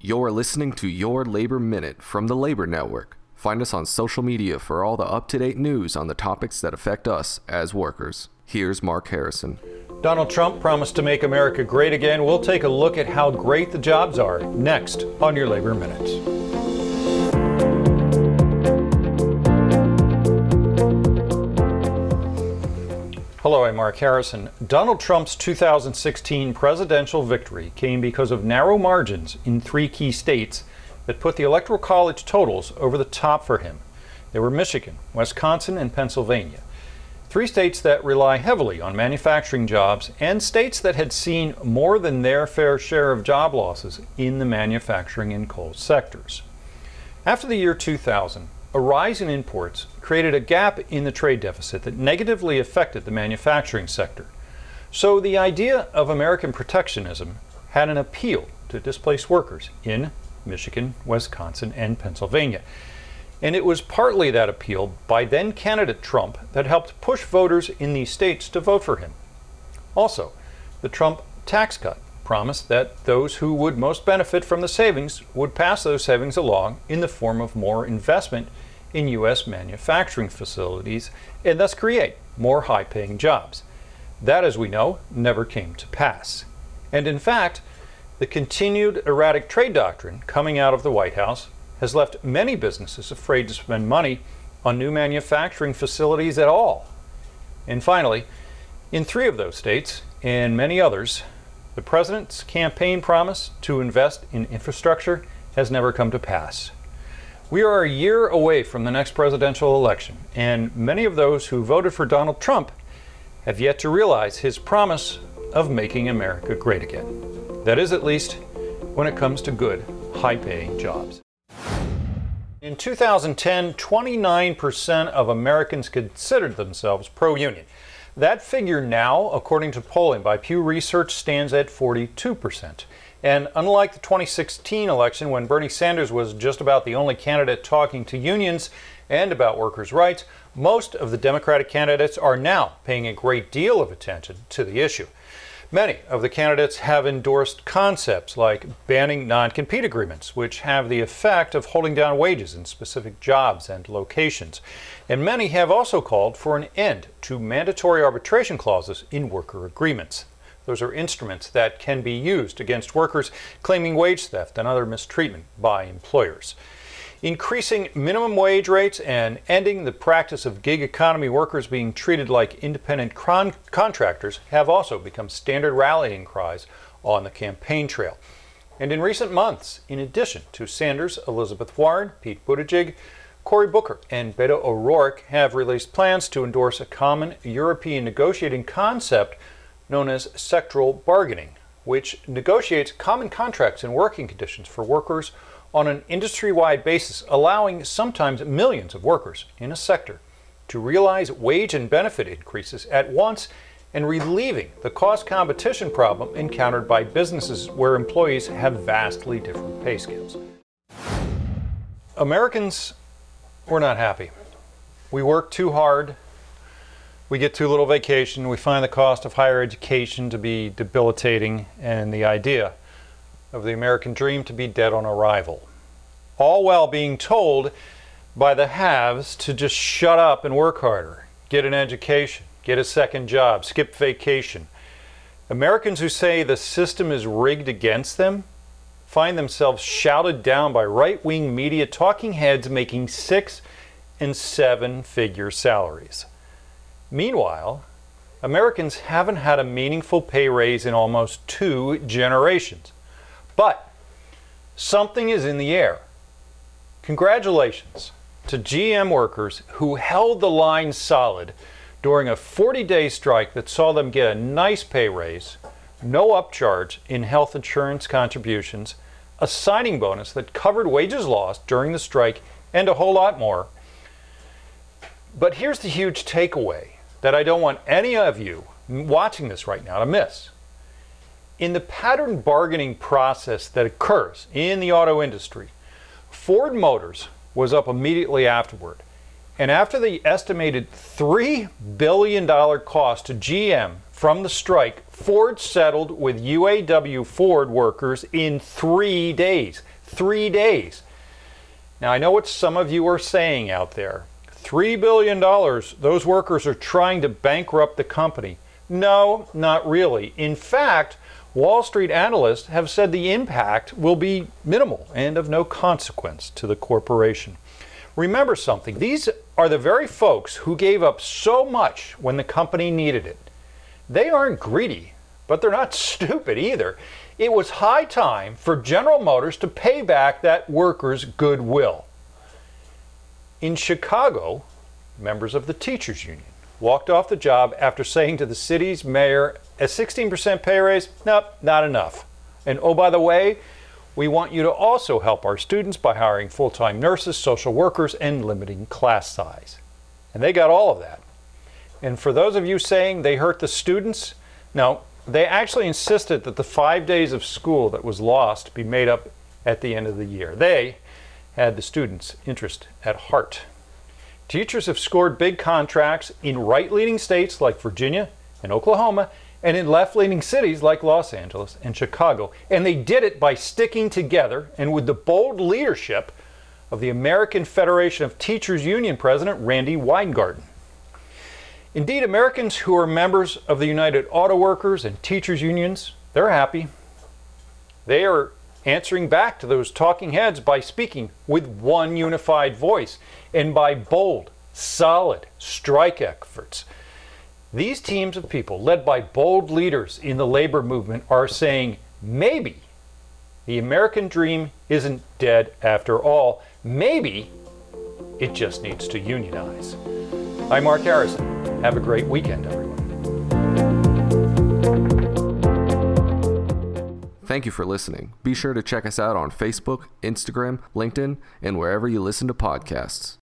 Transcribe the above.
You're listening to Your Labor Minute from the Labor Network. Find us on social media for all the up to date news on the topics that affect us as workers. Here's Mark Harrison. Donald Trump promised to make America great again. We'll take a look at how great the jobs are next on Your Labor Minute. Hello, I'm Mark Harrison. Donald Trump's 2016 presidential victory came because of narrow margins in three key states that put the Electoral College totals over the top for him. They were Michigan, Wisconsin, and Pennsylvania. Three states that rely heavily on manufacturing jobs and states that had seen more than their fair share of job losses in the manufacturing and coal sectors. After the year 2000, a rise in imports created a gap in the trade deficit that negatively affected the manufacturing sector. So the idea of American protectionism had an appeal to displaced workers in Michigan, Wisconsin, and Pennsylvania. And it was partly that appeal by then candidate Trump that helped push voters in these states to vote for him. Also, the Trump tax cut promised that those who would most benefit from the savings would pass those savings along in the form of more investment in U.S. manufacturing facilities and thus create more high paying jobs. That, as we know, never came to pass. And in fact, the continued erratic trade doctrine coming out of the White House has left many businesses afraid to spend money on new manufacturing facilities at all. And finally, in three of those states and many others, the president's campaign promise to invest in infrastructure has never come to pass. We are a year away from the next presidential election, and many of those who voted for Donald Trump have yet to realize his promise of making America great again. That is, at least, when it comes to good, high paying jobs. In 2010, 29% of Americans considered themselves pro union. That figure now, according to polling by Pew Research, stands at 42%. And unlike the 2016 election, when Bernie Sanders was just about the only candidate talking to unions and about workers' rights, most of the Democratic candidates are now paying a great deal of attention to the issue. Many of the candidates have endorsed concepts like banning non compete agreements, which have the effect of holding down wages in specific jobs and locations. And many have also called for an end to mandatory arbitration clauses in worker agreements. Those are instruments that can be used against workers claiming wage theft and other mistreatment by employers. Increasing minimum wage rates and ending the practice of gig economy workers being treated like independent con- contractors have also become standard rallying cries on the campaign trail. And in recent months, in addition to Sanders, Elizabeth Warren, Pete Buttigieg, Cory Booker, and Beto O'Rourke have released plans to endorse a common European negotiating concept known as sectoral bargaining, which negotiates common contracts and working conditions for workers on an industry wide basis, allowing sometimes millions of workers in a sector to realize wage and benefit increases at once and relieving the cost competition problem encountered by businesses where employees have vastly different pay scales. Americans, we're not happy. We work too hard. We get too little vacation. We find the cost of higher education to be debilitating, and the idea of the American dream to be dead on arrival. All while being told by the haves to just shut up and work harder, get an education, get a second job, skip vacation. Americans who say the system is rigged against them find themselves shouted down by right wing media talking heads making six and seven figure salaries. Meanwhile, Americans haven't had a meaningful pay raise in almost two generations. But something is in the air. Congratulations to GM workers who held the line solid during a 40 day strike that saw them get a nice pay raise, no upcharge in health insurance contributions, a signing bonus that covered wages lost during the strike, and a whole lot more. But here's the huge takeaway that I don't want any of you watching this right now to miss in the pattern bargaining process that occurs in the auto industry, Ford Motors was up immediately afterward. And after the estimated $3 billion cost to GM from the strike, Ford settled with UAW Ford workers in three days. Three days. Now, I know what some of you are saying out there. $3 billion, those workers are trying to bankrupt the company. No, not really. In fact, Wall Street analysts have said the impact will be minimal and of no consequence to the corporation. Remember something these are the very folks who gave up so much when the company needed it. They aren't greedy, but they're not stupid either. It was high time for General Motors to pay back that workers' goodwill. In Chicago, members of the teachers union walked off the job after saying to the city's mayor, a 16% pay raise? Nope, not enough. And oh, by the way, we want you to also help our students by hiring full time nurses, social workers, and limiting class size. And they got all of that. And for those of you saying they hurt the students, no, they actually insisted that the five days of school that was lost be made up at the end of the year. They had the students' interest at heart. Teachers have scored big contracts in right leaning states like Virginia and Oklahoma and in left leaning cities like Los Angeles and Chicago. And they did it by sticking together and with the bold leadership of the American Federation of Teachers Union President Randi Weingarten. Indeed, Americans who are members of the United Auto Workers and Teachers Unions, they're happy. They are answering back to those talking heads by speaking with one unified voice and by bold, solid strike efforts. These teams of people, led by bold leaders in the labor movement, are saying maybe the American dream isn't dead after all. Maybe it just needs to unionize. I'm Mark Harrison. Have a great weekend, everyone. Thank you for listening. Be sure to check us out on Facebook, Instagram, LinkedIn, and wherever you listen to podcasts.